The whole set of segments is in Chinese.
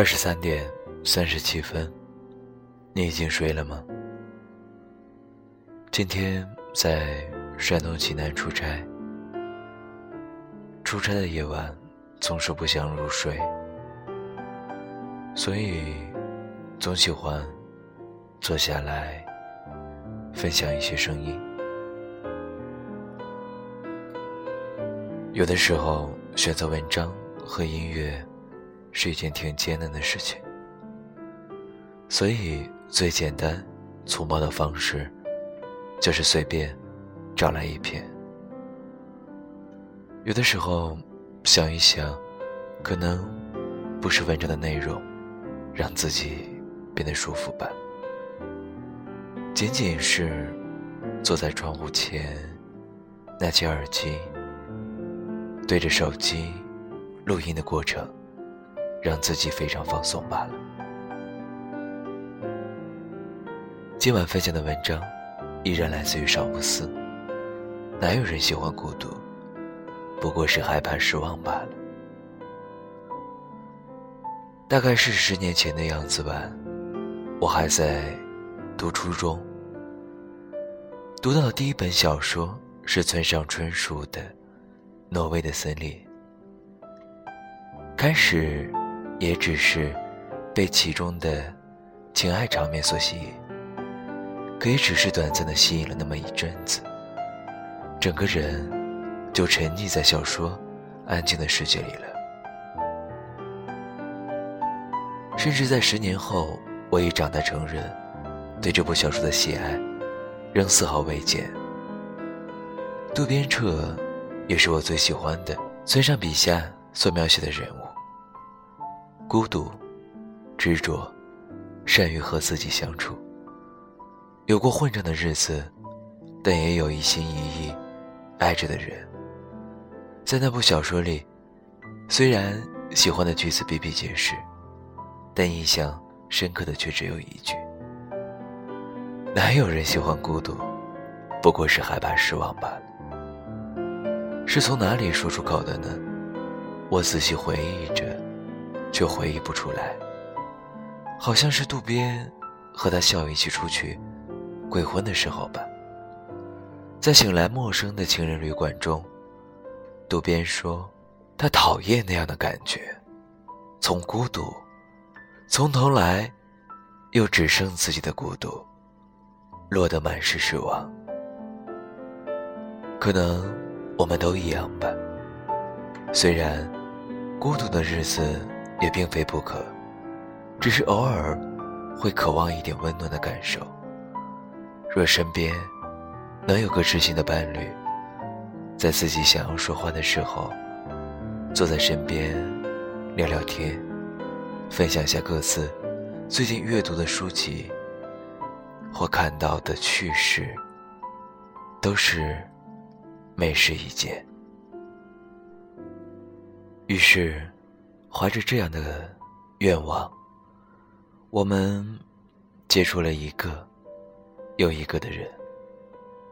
二十三点三十七分，你已经睡了吗？今天在山东济南出差，出差的夜晚总是不想入睡，所以总喜欢坐下来分享一些声音。有的时候选择文章和音乐。是一件挺艰难的事情，所以最简单、粗暴的方式，就是随便找来一篇。有的时候想一想，可能不是文章的内容让自己变得舒服吧，仅仅是坐在窗户前，拿起耳机，对着手机录音的过程。让自己非常放松罢了。今晚分享的文章，依然来自于少不思。哪有人喜欢孤独？不过是害怕失望罢了。大概是十年前的样子吧，我还在读初中，读到的第一本小说是村上春树的《挪威的森林》。开始。也只是被其中的情爱场面所吸引，可也只是短暂的吸引了那么一阵子，整个人就沉溺在小说安静的世界里了。甚至在十年后，我已长大成人，对这部小说的喜爱仍丝毫未减。渡边彻也是我最喜欢的村上笔下所描写的人物。孤独、执着、善于和自己相处。有过混账的日子，但也有一心一意爱着的人。在那部小说里，虽然喜欢的句子比比皆是，但印象深刻的却只有一句：“哪有人喜欢孤独？不过是害怕失望罢了。”是从哪里说出口的呢？我仔细回忆着。却回忆不出来，好像是渡边和他笑一起出去鬼混的时候吧。在醒来陌生的情人旅馆中，渡边说他讨厌那样的感觉，从孤独，从头来，又只剩自己的孤独，落得满是失望。可能我们都一样吧，虽然孤独的日子。也并非不可，只是偶尔会渴望一点温暖的感受。若身边能有个知心的伴侣，在自己想要说话的时候，坐在身边聊聊天，分享下各自最近阅读的书籍或看到的趣事，都是美事一件。于是。怀着这样的愿望，我们接触了一个又一个的人，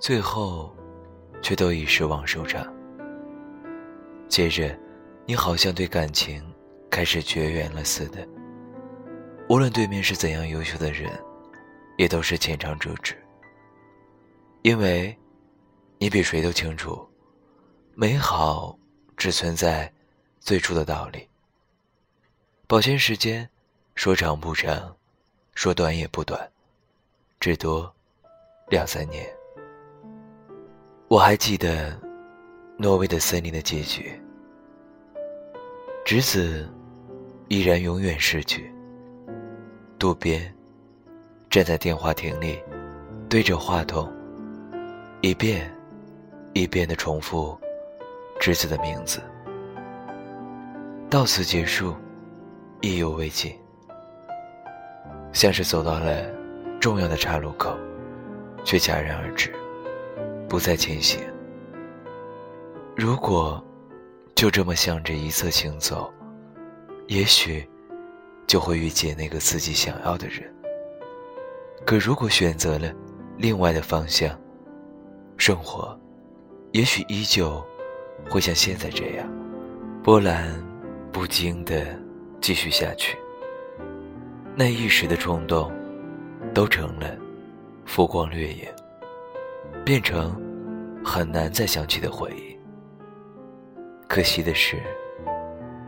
最后却都以失望收场。接着，你好像对感情开始绝缘了似的。无论对面是怎样优秀的人，也都是浅尝辄止，因为你比谁都清楚，美好只存在最初的道理。保鲜时间，说长不长，说短也不短，至多两三年。我还记得挪威的森林的结局，直子依然永远逝去。渡边站在电话亭里，对着话筒，一遍一遍的重复直子的名字。到此结束。意犹未尽，像是走到了重要的岔路口，却戛然而止，不再前行。如果就这么向着一侧行走，也许就会遇见那个自己想要的人。可如果选择了另外的方向，生活也许依旧会像现在这样波澜不惊的。继续下去，那一时的冲动，都成了浮光掠影，变成很难再想起的回忆。可惜的是，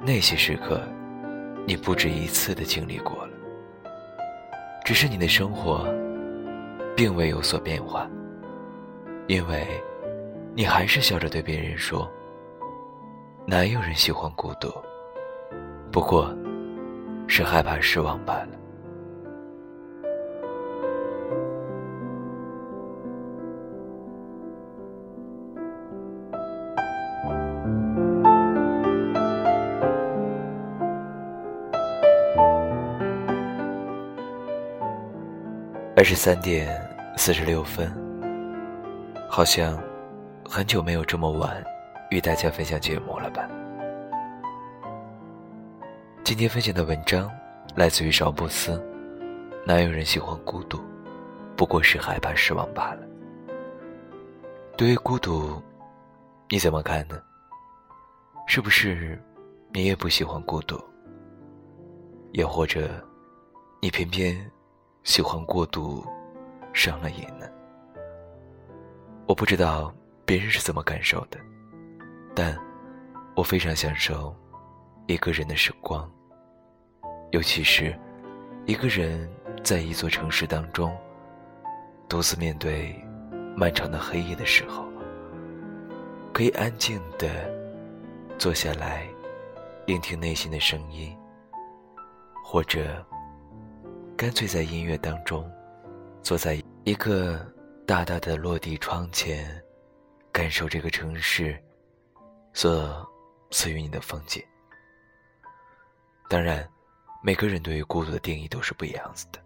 那些时刻，你不止一次的经历过了，只是你的生活，并未有所变化，因为，你还是笑着对别人说：“哪有人喜欢孤独？不过，是害怕失望罢了。”二十三点四十六分，好像很久没有这么晚与大家分享节目了吧？今天分享的文章来自于邵布斯，哪有人喜欢孤独？不过是害怕失望罢了。对于孤独，你怎么看呢？是不是你也不喜欢孤独？也或者，你偏偏……喜欢过度，上了瘾呢。我不知道别人是怎么感受的，但我非常享受一个人的时光，尤其是一个人在一座城市当中，独自面对漫长的黑夜的时候，可以安静的坐下来，聆听内心的声音，或者。干脆在音乐当中，坐在一个大大的落地窗前，感受这个城市所赐予你的风景。当然，每个人对于孤独的定义都是不一样子的。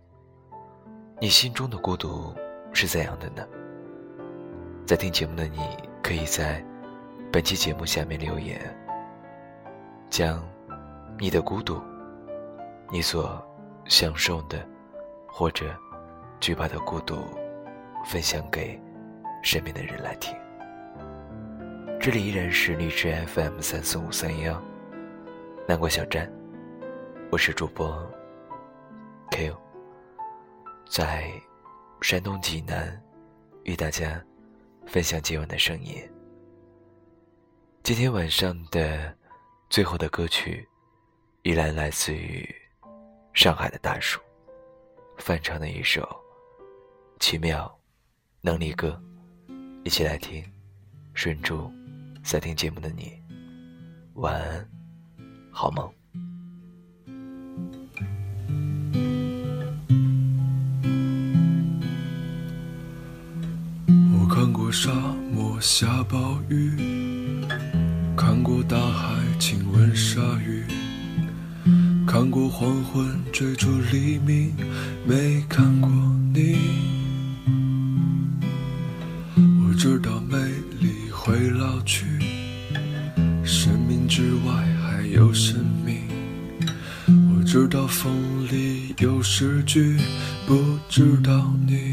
你心中的孤独是怎样的呢？在听节目的你，可以在本期节目下面留言，将你的孤独，你所。享受的，或者惧怕的孤独，分享给身边的人来听。这里依然是荔枝 FM 三四五三幺，南国小站，我是主播 Q，在山东济南与大家分享今晚的声音。今天晚上的最后的歌曲，依然来自于。上海的大叔，翻唱的一首《奇妙能力歌》，一起来听。顺祝在听节目的你晚安，好梦。沙漠下暴雨，看过大海亲吻鲨鱼。看过黄昏追逐黎明，没看过你。我知道美丽会老去，生命之外还有生命。我知道风里有诗句，不知道你。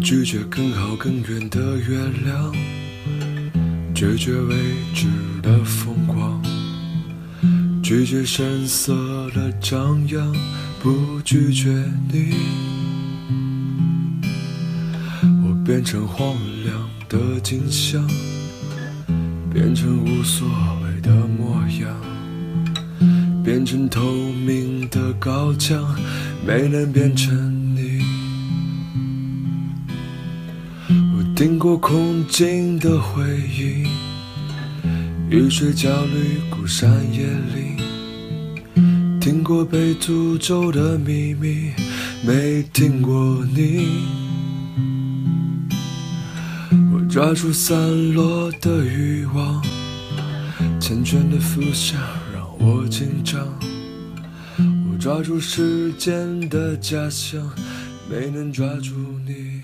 拒绝更好更远的月亮，拒绝未知的风光。拒绝声色的张扬，不拒绝你。我变成荒凉的景象，变成无所谓的模样，变成透明的高墙，没能变成听过空境的回忆，雨水焦虑孤山野岭。听过被诅咒的秘密，没听过你。我抓住散落的欲望，缱绻的浮想让我紧张。我抓住时间的假象，没能抓住你。